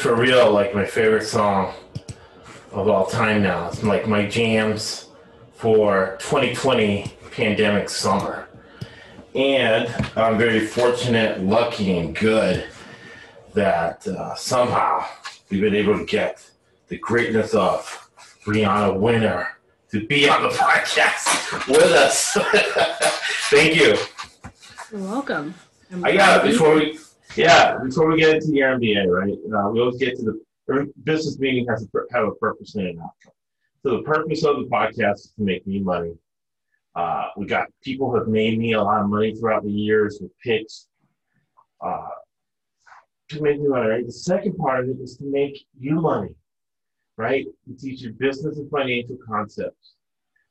for real, like my favorite song of all time now. It's like my jams for 2020 pandemic summer. And I'm very fortunate, lucky, and good that uh, somehow we've been able to get the greatness of Brianna Winner to be on the podcast with us. Thank you. You're welcome. I'm I got it before we, yeah, before we get into the MBA, right? Uh, we always get to the every business meeting has to have a purpose and an outcome. So the purpose of the podcast is to make me money. Uh, we got people who have made me a lot of money throughout the years with picks. Uh, to make me money, right? The second part of it is to make you money, right? We teach you business and financial concepts.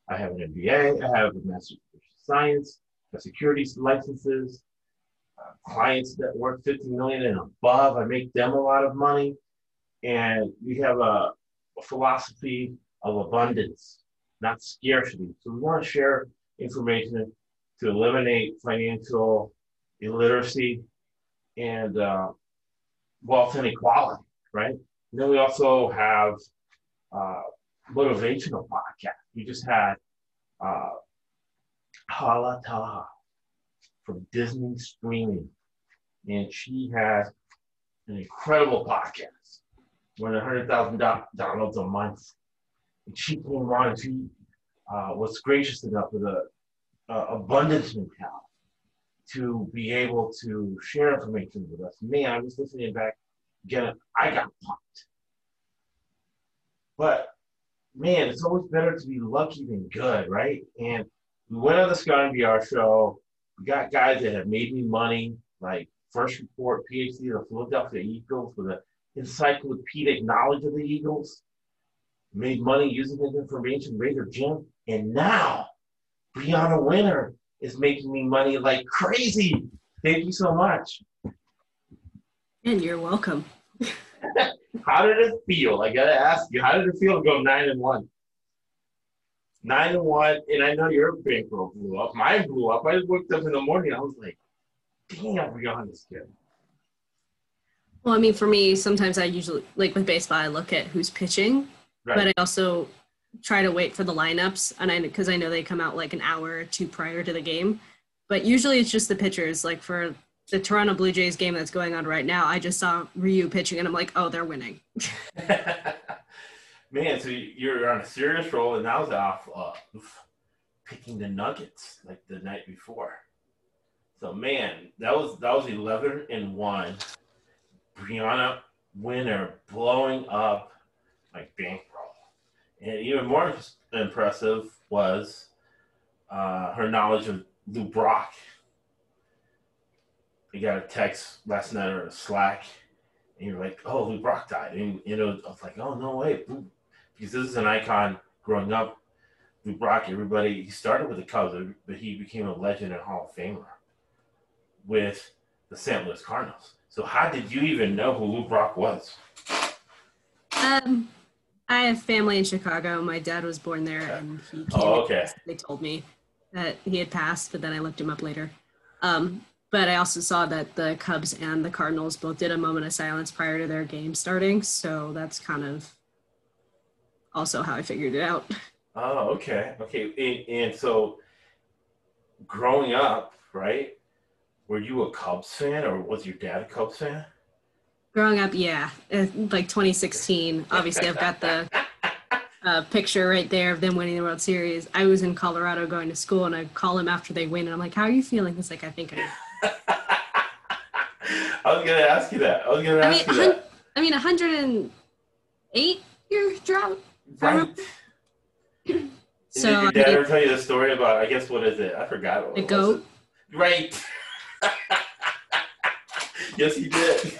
I have an MBA, I have a Master's of Science, I have securities licenses, clients that work 50 million and above. I make them a lot of money. And we have a, a philosophy of abundance, not scarcity. So we want to share information to eliminate financial illiteracy and uh, wealth inequality, right? And then we also have uh, motivational podcast. We just had uh, Hala Taha from Disney Streaming, and she has an incredible podcast, than 100,000 do- downloads a month. And she came on and she uh, was gracious enough with a, a abundance mentality to be able to share information with us. Man, I was listening back again, I got pumped. But man, it's always better to be lucky than good, right? And we went on the Scott and VR show. Got guys that have made me money, like first report PhD of the Philadelphia Eagles with an encyclopedic knowledge of the Eagles. Made money using this information, Raider Jim. And now Brianna Winner is making me money like crazy. Thank you so much. And you're welcome. How did it feel? I gotta ask you, how did it feel to go nine and one? Nine one, and I know your bankroll blew up. Mine blew up. I woke up in the morning. I was like, "Damn, we on this kid." Well, I mean, for me, sometimes I usually, like with baseball, I look at who's pitching, Right. but I also try to wait for the lineups, and I because I know they come out like an hour or two prior to the game. But usually, it's just the pitchers. Like for the Toronto Blue Jays game that's going on right now, I just saw Ryu pitching, and I'm like, oh, they're winning. Man, so you're on a serious roll, and I was off uh, picking the Nuggets like the night before. So man, that was that was eleven and one. Brianna Winner blowing up like bankroll, and even more impressive was uh, her knowledge of Lou Brock. I got a text last night or a Slack, and you're like, "Oh, Lou Brock died," and you know, I was like, "Oh no way," because this is an icon growing up. Lou Brock, everybody, he started with the Cubs, but he became a legend and Hall of Famer with the St. Louis Cardinals. So, how did you even know who Lou Brock was? Um, I have family in Chicago. My dad was born there, and he came. Oh, okay. They told me that he had passed, but then I looked him up later. Um, but I also saw that the Cubs and the Cardinals both did a moment of silence prior to their game starting, so that's kind of also how I figured it out. Oh, okay, okay. And, and so, growing up, right? Were you a Cubs fan, or was your dad a Cubs fan? Growing up, yeah, uh, like 2016. Obviously, I've got the uh, picture right there of them winning the World Series. I was in Colorado going to school, and I call him after they win, and I'm like, "How are you feeling?" He's like, "I think I." I was gonna ask you that. I was gonna I mean, ask you hun- that. I mean, 108 year drought. Right. Um, so Did I your dad mean, ever tell you the story about? I guess what is it? I forgot. What the it was. goat. Right. yes, he did.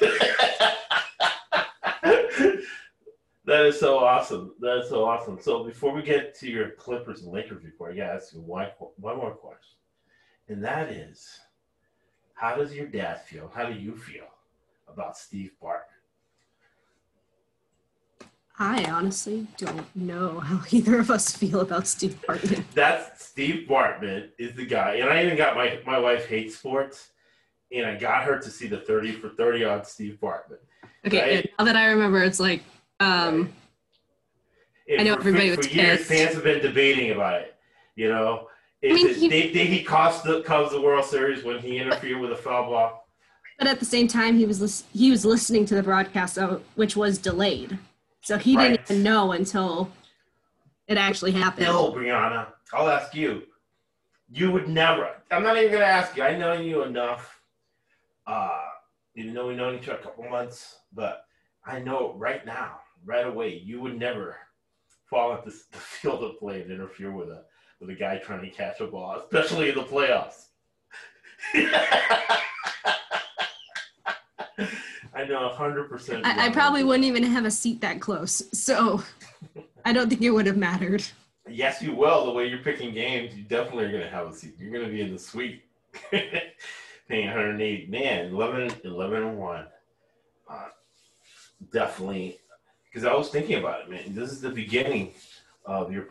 that is so awesome. That is so awesome. So before we get to your Clippers and Lakers report, I gotta ask you one, one more question, and that is, how does your dad feel? How do you feel about Steve Bartman? I honestly don't know how either of us feel about Steve Bartman. That's Steve Bartman is the guy, and I even got my my wife hates sports, and I got her to see the 30 for 30 on Steve Bartman. Okay, right? now that I remember, it's like um, right. I know for, everybody for, for years, fans have been debating about it. You know, is I mean, it, he, he cost the Cubs the World Series when he interfered with a foul ball? But at the same time, he was he was listening to the broadcast, which was delayed, so he right. didn't even know until it actually happened. No, Brianna, I'll ask you. You would never. I'm not even going to ask you. I know you enough. Uh, even though we know each other a couple months, but I know right now, right away, you would never fall at the, the field of play and interfere with a with a guy trying to catch a ball, especially in the playoffs. I know hundred percent. I probably wouldn't even have a seat that close, so I don't think it would have mattered. Yes, you will. The way you're picking games, you definitely are going to have a seat. You're going to be in the suite, paying 108. Man, 11, 11 and one. Uh, definitely, because I was thinking about it, man. This is the beginning of your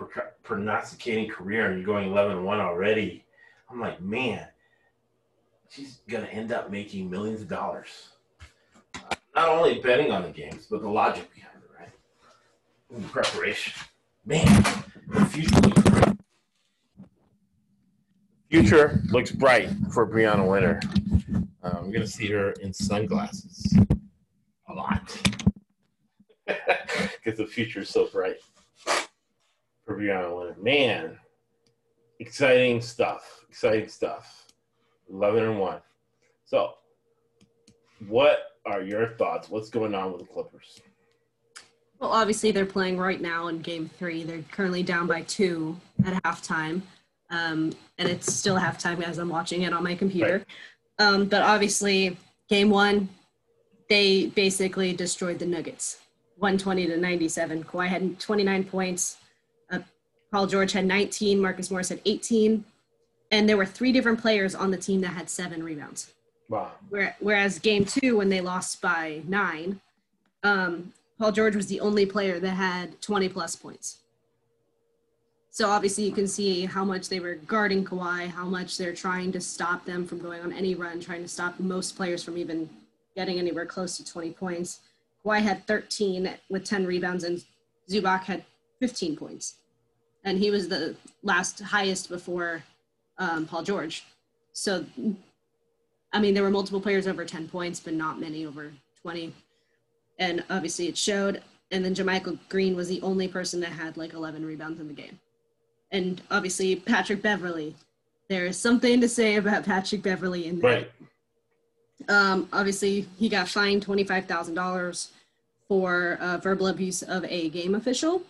prognosticating career, and you're going 11 and one already. I'm like, man, she's going to end up making millions of dollars. Not only betting on the games, but the logic behind it, right? And the preparation. Man, the future looks bright. Future looks bright for Brianna Winner. Um, I'm going to see her in sunglasses a lot because the future is so bright for Brianna Winner. Man, exciting stuff. Exciting stuff. 11 and 1. So, what are your thoughts? What's going on with the Clippers? Well, obviously they're playing right now in Game Three. They're currently down by two at halftime, um, and it's still halftime as I'm watching it on my computer. Right. Um, but obviously, Game One, they basically destroyed the Nuggets, 120 to 97. Kawhi had 29 points. Uh, Paul George had 19. Marcus Morris had 18, and there were three different players on the team that had seven rebounds. Wow. Whereas Game Two, when they lost by nine. Um, Paul George was the only player that had 20 plus points. So obviously you can see how much they were guarding Kawhi, how much they're trying to stop them from going on any run, trying to stop most players from even getting anywhere close to 20 points. Kawhi had 13 with 10 rebounds, and Zubac had 15 points. And he was the last highest before um, Paul George. So, I mean, there were multiple players over 10 points, but not many over 20 and obviously it showed. And then JaMychal Green was the only person that had like 11 rebounds in the game. And obviously Patrick Beverley. There is something to say about Patrick Beverley in there. Right. Um, obviously, he got fined $25,000 for uh, verbal abuse of a game official,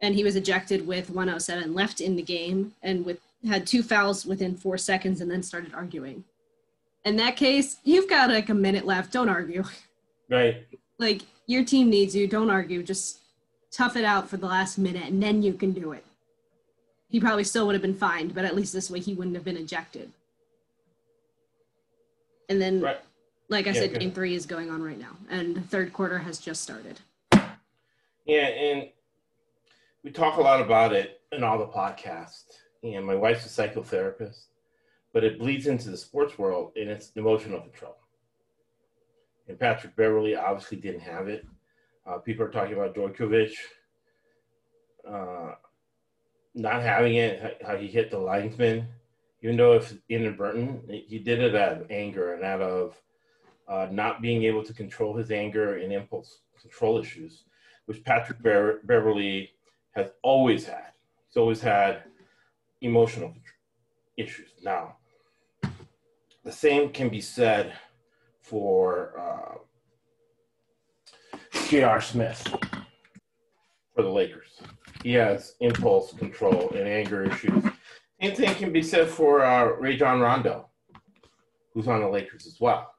and he was ejected with 107 left in the game and with had two fouls within four seconds and then started arguing. In that case, you've got like a minute left. Don't argue. Right like your team needs you. Don't argue. Just tough it out for the last minute, and then you can do it. He probably still would have been fined, but at least this way he wouldn't have been ejected. And then, right. like I yeah, said, game three is going on right now, and the third quarter has just started. Yeah, and we talk a lot about it in all the podcasts. And my wife's a psychotherapist, but it bleeds into the sports world, and it's emotional control and Patrick Beverley obviously didn't have it. Uh, people are talking about Djokovic uh, not having it, how he hit the linesman, even though if inadvertent, he did it out of anger and out of uh, not being able to control his anger and impulse control issues, which Patrick Be- Beverley has always had. He's always had emotional issues. Now, the same can be said for uh, J.R. Smith for the Lakers. He has impulse control and anger issues. Same thing can be said for uh, Rajon Rondo, who's on the Lakers as well.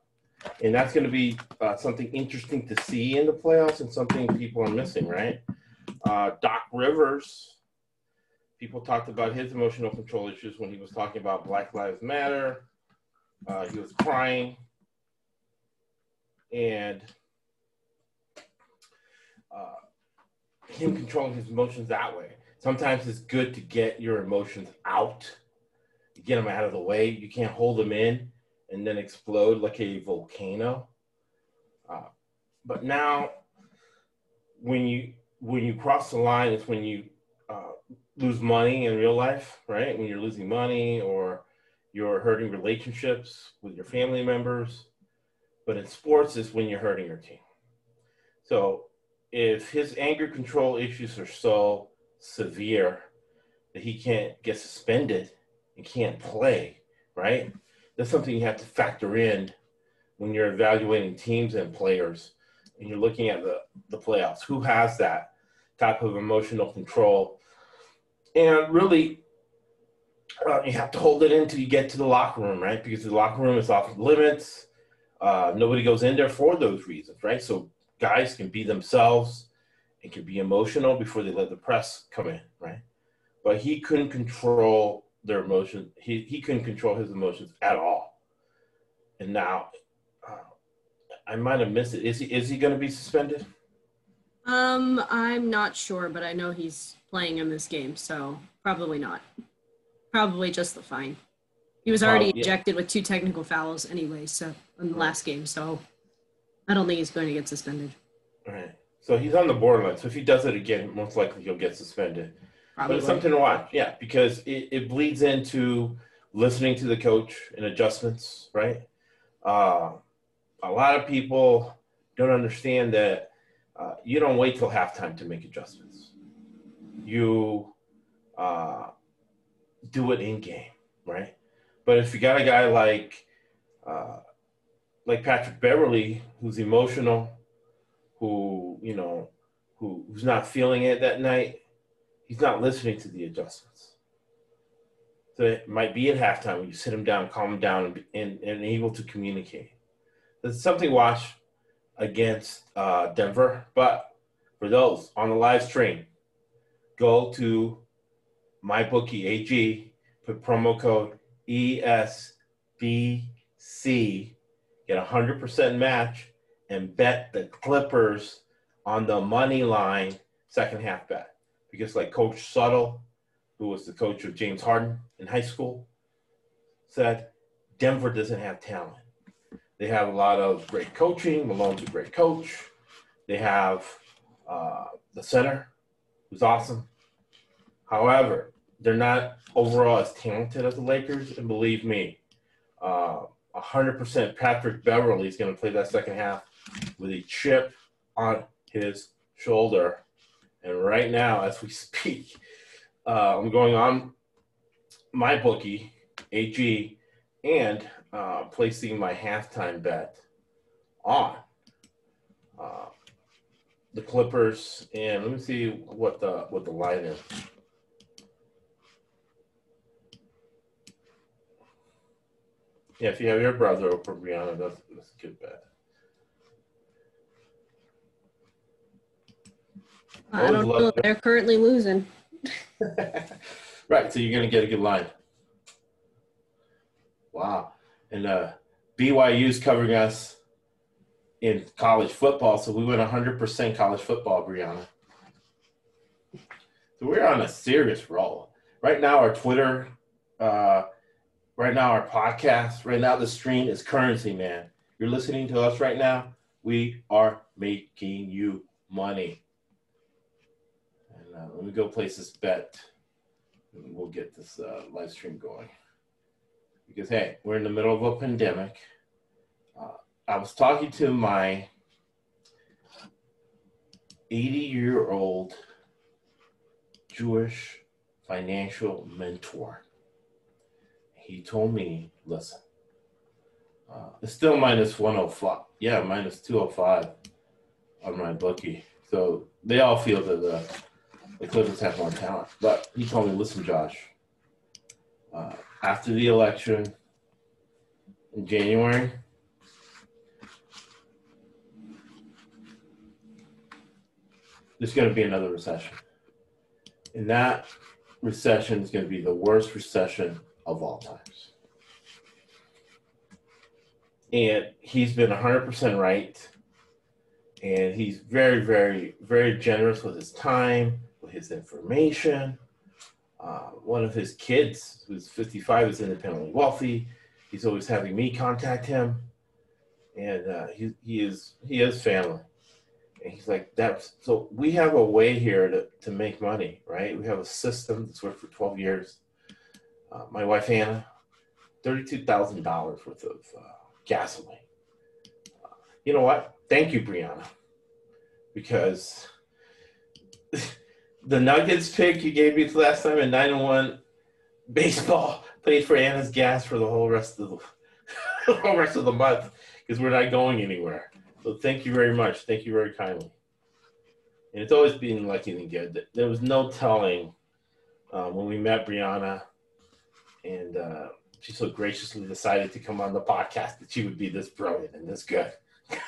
And that's going to be uh, something interesting to see in the playoffs and something people are missing, right? Uh, Doc Rivers, people talked about his emotional control issues when he was talking about Black Lives Matter. Uh, he was crying and uh, him controlling his emotions that way. Sometimes it's good to get your emotions out, get them out of the way. You can't hold them in and then explode like a volcano. Uh, but now, when you when you cross the line, it's when you uh, lose money in real life, right? When you're losing money or you're hurting relationships with your family members. But in sports, is when you're hurting your team. So if his anger control issues are so severe that he can't get suspended and can't play, right? That's something you have to factor in when you're evaluating teams and players and you're looking at the, the playoffs. Who has that type of emotional control? And really, uh, you have to hold it in until you get to the locker room, right? Because the locker room is off limits. Uh, nobody goes in there for those reasons, right? So guys can be themselves and can be emotional before they let the press come in, right? But he couldn't control their emotions. He, he couldn't control his emotions at all. And now, uh, I might have missed it. Is he is he going to be suspended? Um, I'm not sure, but I know he's playing in this game, so probably not. Probably just the fine. He was already yeah. ejected with two technical fouls anyway, so in the last game, so I don't think he's going to get suspended. Right. So he's on the borderline. So if he does it again, most likely he'll get suspended. Probably. But it's something to watch, yeah, because it, it bleeds into listening to the coach and adjustments, right? Uh, a lot of people don't understand that uh, you don't wait till halftime to make adjustments. You uh, do it in game, right? But if you got a guy like uh, like Patrick Beverley, who's emotional, who you know, who who's not feeling it that night, he's not listening to the adjustments. So it might be at halftime when you sit him down, calm him down, and, and, able to communicate. That's something watch against uh, Denver. But for those on the live stream, go to MyBookie AG, put promo code ESBC, get a 100% match, and bet the Clippers on the money line second half bet. Because, like Coach Suttle, who was the coach of James Harden in high school, said Denver doesn't have talent. They have a lot of great coaching. Malone's a great coach. They have uh, the center, who's awesome. However, they're not overall as talented as the Lakers. And believe me, uh, 100% Patrick Beverley is going to play that second half with a chip on his shoulder. And right now, as we speak, uh, I'm going on my bookie, AG, and uh, placing my halftime bet on uh, the Clippers. And let me see what the what the line is. Yeah, if you have your brother over Brianna, that's, that's a good bet. I don't know. They're currently losing. right, so you're gonna get a good line. Wow, and uh, BYU's covering us in college football, so we went 100% college football, Brianna. So we're on a serious roll right now. Our Twitter, uh, right now our podcast, right now the stream is currency, man. You're listening to us right now. We are making you money. And uh, let me go place this bet. And we'll get this uh, live stream going. Because, hey, we're in the middle of a pandemic. Uh, I was talking to my 80 year old Jewish financial mentor. He told me, listen, uh, it's still minus 105. Yeah, minus 205 on my bookie. So they all feel that the the Clippers have more talent. But he told me, listen, Josh, uh, after the election in January, there's going to be another recession. And that recession is going to be the worst recession of all times. And he's been 100% right. And he's very, very, very generous with his time with his information. Uh, one of his kids, who's 55, is independently wealthy. He's always having me contact him, and uh, he he is he is family. And he's like that's so we have a way here to to make money, right? We have a system that's worked for twelve years. Uh, my wife Anna, thirty-two thousand dollars worth of uh, gasoline. Uh, you know what? Thank you, Brianna, because the Nuggets pick you gave me last time in nine and one baseball paid for Anna's gas for the whole rest of the, the whole rest of the month because we're not going anywhere. So thank you very much. Thank you very kindly. And it's always been lucky and good. There was no telling uh, when we met Brianna, and uh, she so graciously decided to come on the podcast that she would be this brilliant and this good.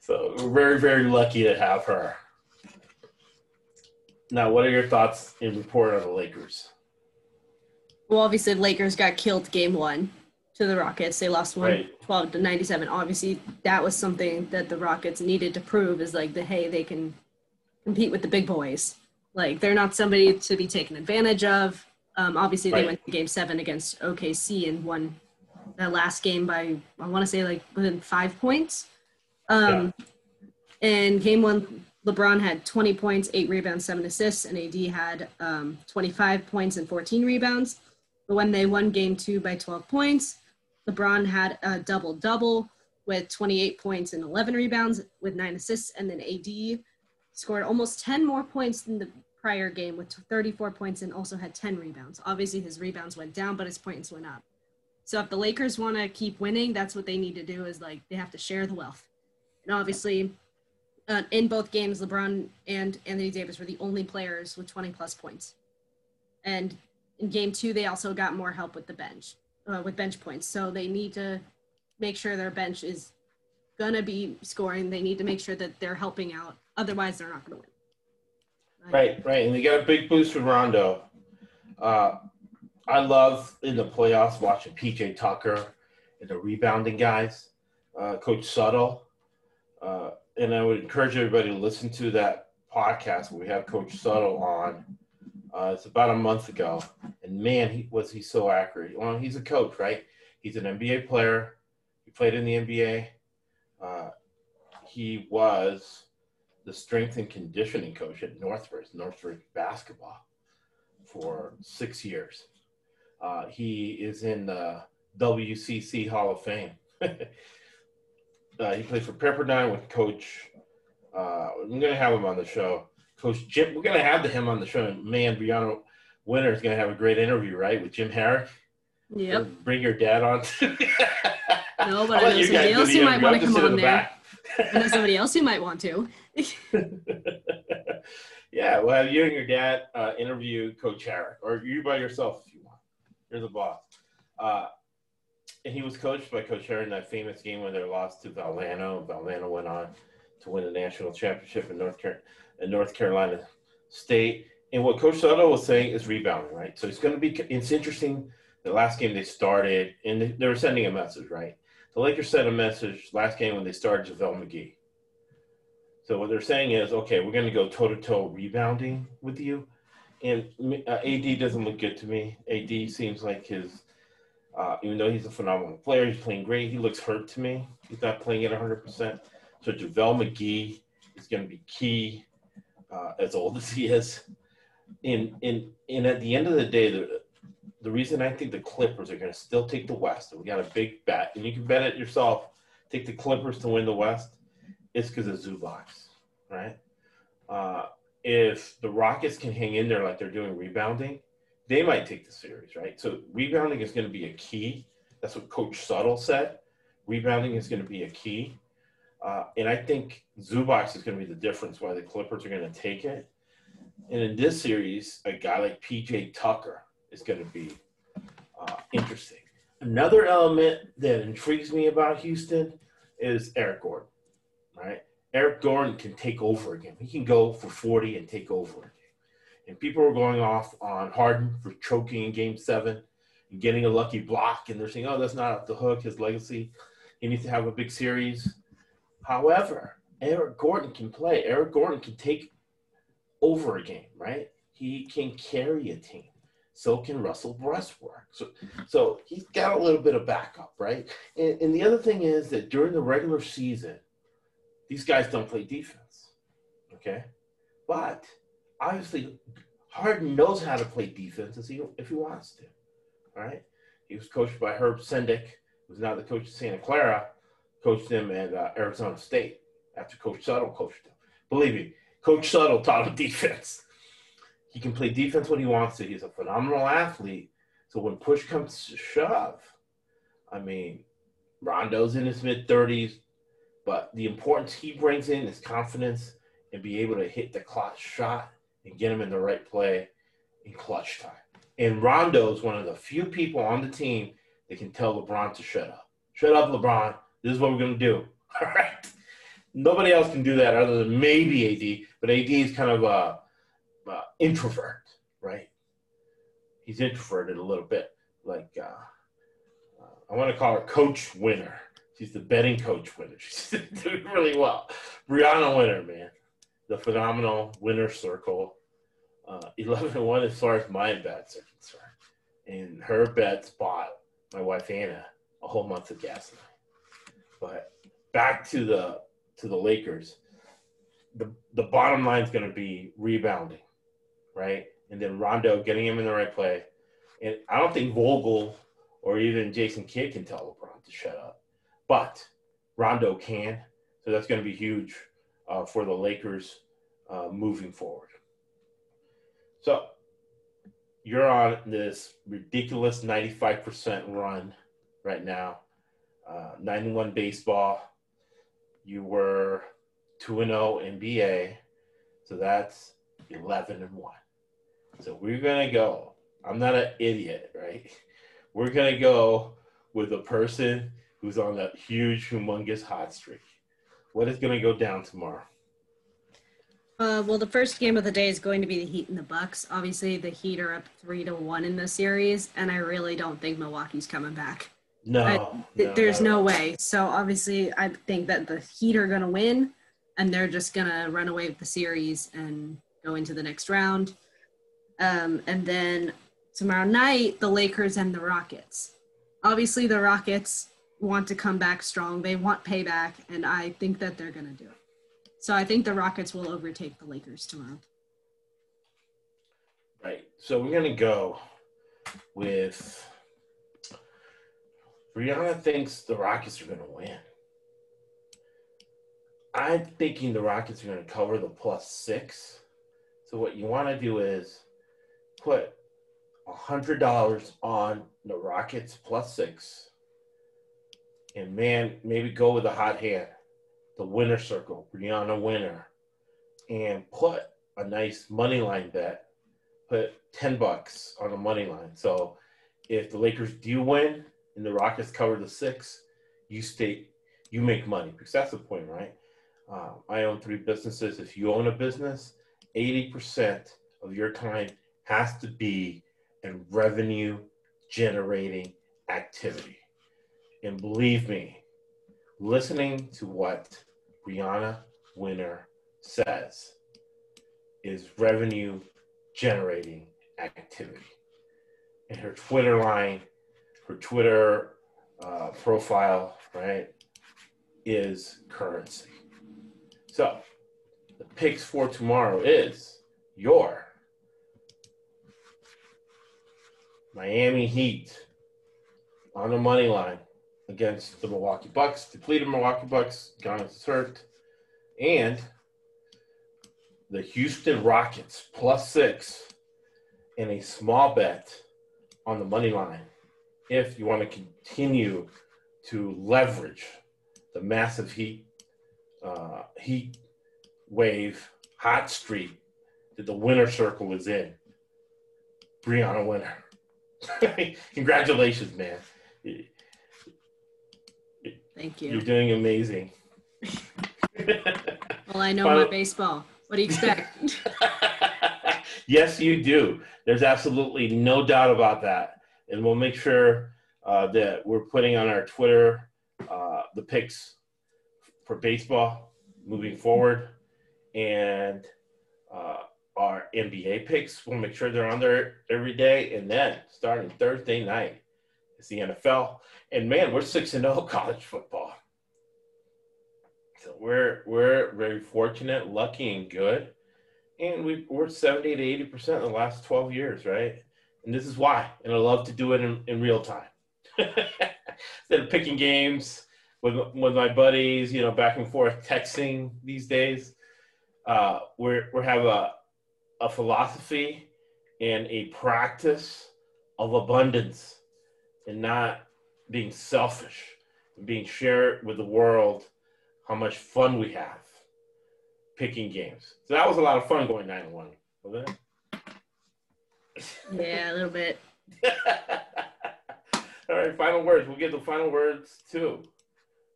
so we're very, very lucky to have her. Now, what are your thoughts in report on the Lakers? Well, obviously, the Lakers got killed game one to the Rockets. They lost one Right. 12 to 97. Obviously, that was something that the Rockets needed to prove is like the hey, they can compete with the big boys. Like they're not somebody to be taken advantage of. Um, obviously, they went to game seven against OKC and won that last game by I want to say like within five points. Um, And game one, LeBron had 20 points, eight rebounds, seven assists, and AD had um, 25 points and 14 rebounds. But when they won game two by 12 points, LeBron had a double double with 28 points and 11 rebounds with nine assists. And then AD scored almost 10 more points than the prior game with 34 points and also had 10 rebounds. Obviously, his rebounds went down, but his points went up. So if the Lakers want to keep winning, that's what they need to do is like they have to share the wealth. And obviously, uh, in both games, LeBron and Anthony Davis were the only players with 20 plus points. And in game two, they also got more help with the bench, uh, with bench points. So they need to make sure their bench is going to be scoring. They need to make sure that they're helping out. Otherwise, they're not going to win. Right, right. And they got a big boost from Rondo. Uh, I love in the playoffs watching PJ Tucker and the rebounding guys, uh, Coach Suttle. Uh, and I would encourage everybody to listen to that podcast where we have Coach Suttle on. Uh, it's about a month ago. And man, he was he so accurate. Well, he's a coach, right? He's an NBA player. He played in the NBA. Uh, he was the strength and conditioning coach at Northridge, Northridge basketball, for six years. Uh, he is in the WCC Hall of Fame. uh, he played for Pepperdine with Coach. Uh, I'm going to have him on the show. Coach Jim, we're going to have him on the show. And man, Brianna Winner is going to have a great interview, right, with Jim Harrick. Yep. Bring your dad on. No, but I know somebody else who might want to come on the there. I know somebody else who might want to. yeah, well, have you and your dad uh, interview Coach Harrick, or you by yourself if you want. You're the boss. Uh, and he was coached by Coach Harrick in that famous game when they lost to Valano. Valano went on to win a national championship in North, Car- in North Carolina State. And what Coach Soto was saying is rebounding, right? So it's going to be. It's interesting. The last game they started, and they, were sending a message, right? The Lakers sent a message last game when they started JaVale McGee. So what they're saying is, okay, we're going to go toe to toe rebounding with you, and uh, AD doesn't look good to me. AD seems like his, uh, even though he's a phenomenal player, he's playing great. He looks hurt to me. He's not playing at 100. percent So JaVale McGee is going to be key, uh, as old as he is. And and and at the end of the day, the the reason I think the Clippers are going to still take the West, and we got a big bet, and you can bet it yourself, take the Clippers to win the West, is because of Zubac's, right? Uh, if the Rockets can hang in there like they're doing rebounding, they might take the series, right? So rebounding is going to be a key. That's what Coach Suttle said. Rebounding is going to be a key. Uh, and I think Zubac's is going to be the difference why the Clippers are going to take it. And in this series, a guy like PJ Tucker is going to be uh, interesting. Another element that intrigues me about Houston is Eric Gordon, right? Eric Gordon can take over again. He can go for 40 and take over again. And people are going off on Harden for choking in game seven and getting a lucky block. And they're saying, oh, that's not off the hook, his legacy. He needs to have a big series. However, Eric Gordon can play. Eric Gordon can take over a game, right? He can carry a team. so can Russell Westbrook. So, so he's got a little bit of backup, right? And, and the other thing is that during the regular season, these guys don't play defense, okay? But obviously, Harden knows how to play defense if he, wants to, right? He was coached by Herb Sendek, who's now the coach of Santa Clara, coached him at uh, Arizona State after Coach Suttle coached him. Believe me, Coach Suttle taught him defense. He can play defense when he wants to. He's a phenomenal athlete. So when push comes to shove, I mean, Rondo's in his mid 30s, but the importance he brings in is confidence and be able to hit the clutch shot and get him in the right play in clutch time. And Rondo is one of the few people on the team that can tell LeBron to shut up. Shut up, LeBron. This is what we're going to do. All right. Nobody else can do that other than maybe AD, but AD is kind of a, a introvert, right? He's introverted a little bit. Like, uh, uh, I want to call her Coach Winner. She's the betting coach winner. She's doing really well. Brianna Winner, man. The phenomenal winner circle. Uh, 11 1 as far as my bets are concerned. And her bets bought my wife Anna a whole month of gas. But back to the to the Lakers, the the bottom line is going to be rebounding, right? And then Rondo getting him in the right play. And I don't think Vogel or even Jason Kidd can tell LeBron to shut up, but Rondo can. So that's going to be huge uh, for the Lakers uh, moving forward. So you're on this ridiculous 95% run right now, uh, 91 baseball you were 2 and 0 NBA. So that's 11 and 1. So we're going to go. I'm not an idiot, right? We're going to go with a person who's on a huge, humongous hot streak. What is going to go down tomorrow? Uh, well, the first game of the day is going to be the Heat and the Bucks. Obviously, the Heat are up three to one in the series, and I really don't think Milwaukee's coming back. No, I, no there's no, no way. So obviously, I think that the Heat are going to win, and they're just going to run away with the series and go into the next round. Um, and then tomorrow night, the Lakers and the Rockets. Obviously, the Rockets want to come back strong. They want payback, and I think that they're going to do it. So I think the Rockets will overtake the Lakers tomorrow. Right. So we're going to go with Brianna thinks the Rockets are going to win. I'm thinking the Rockets are going to cover the plus six. So what you want to do is put hundred dollars on the Rockets plus six, and man, maybe go with a hot hand, the winner circle, Brianna winner, and put a nice money line bet. Put ten bucks on the money line. So if the Lakers do win, and the Rockets cover the six, you stay, you make money because that's the point, right? Um, I own three businesses. If you own a business, 80% of your time has to be in revenue generating activity. And believe me, listening to what Brianna Winner says is revenue generating activity. And her Twitter line her Twitter uh, profile, right, is currency. So the picks for tomorrow is your Miami Heat on the money line against the Milwaukee Bucks, depleted Milwaukee Bucks, Giannis hurt, and the Houston Rockets plus six in a small bet on the money line if you want to continue to leverage the massive heat uh, heat wave hot streak that the winner circle is in. Brianna winner. Congratulations, man. Thank you. You're doing amazing. well, I know Final... my baseball. What do you expect? yes, you do. There's absolutely no doubt about that and we'll make sure uh, that we're putting on our Twitter uh, the picks for baseball moving forward. And uh, our NBA picks. We'll make sure they're on there every day. And then starting Thursday night, it's the NFL. And man, we're 6 and 0 college football. So we're we're very fortunate, lucky, and good. And we, we're 70 to 80 percent in the last 12 years, right? And this is why. And I love to do it in, in real time. Instead of picking games with, with my buddies, you know, back and forth texting these days, uh, we're, we have a, a philosophy and a practice of abundance and not being selfish and being shared with the world how much fun we have picking games. So that was a lot of fun going nine and one, wasn't it? Yeah, a little bit. All right, final words. We'll get the final words to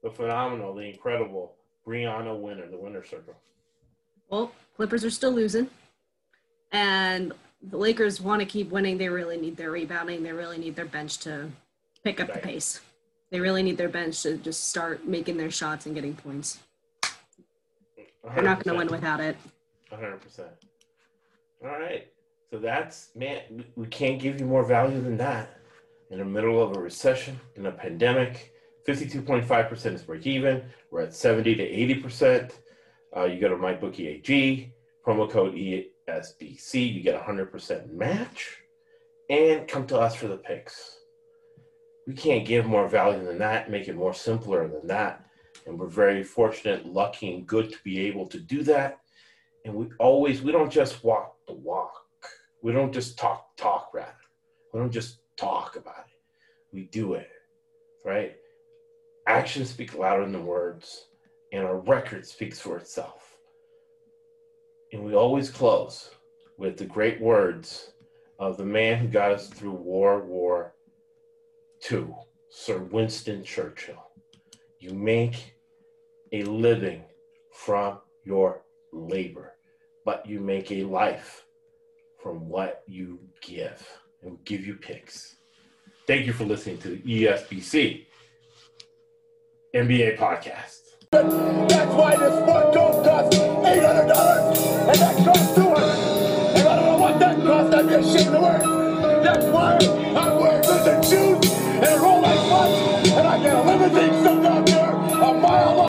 the phenomenal, the incredible Brianna Winner, the winner circle. Well, Clippers are still losing, and the Lakers want to keep winning. They really need their rebounding. They really need their bench to pick up the pace. They really need their bench to just start making their shots and getting points. They're not going to win without it. 100%. All right. So that's, man, we- can't give you more value than that. In the middle of a recession, in a pandemic, 52.5% is break even. We're at 70 to 80%. Uh, you go to MyBookie AG, promo code E ESBC, you get a 100% match, and come to us for the picks. We can't give more value than that, make it more simpler than that. And we're very fortunate, lucky, and good to be able to do that. And we always we don't just walk the walk. We don't just talk talk rather. We don't just talk about it. We do it right? Actions speak louder than words and our record speaks for itself and we always close with the great words of the man who got us through world war ii sir winston churchill you make a living from your labor, but you make a life from what you give. And we give you picks. Thank you for listening to the ESBC NBA podcast. That's why this one coat costs eight hundred dollars, and that costs two hundred. If I don't know what that costs, I'd be ashamed to wear. That's why I'm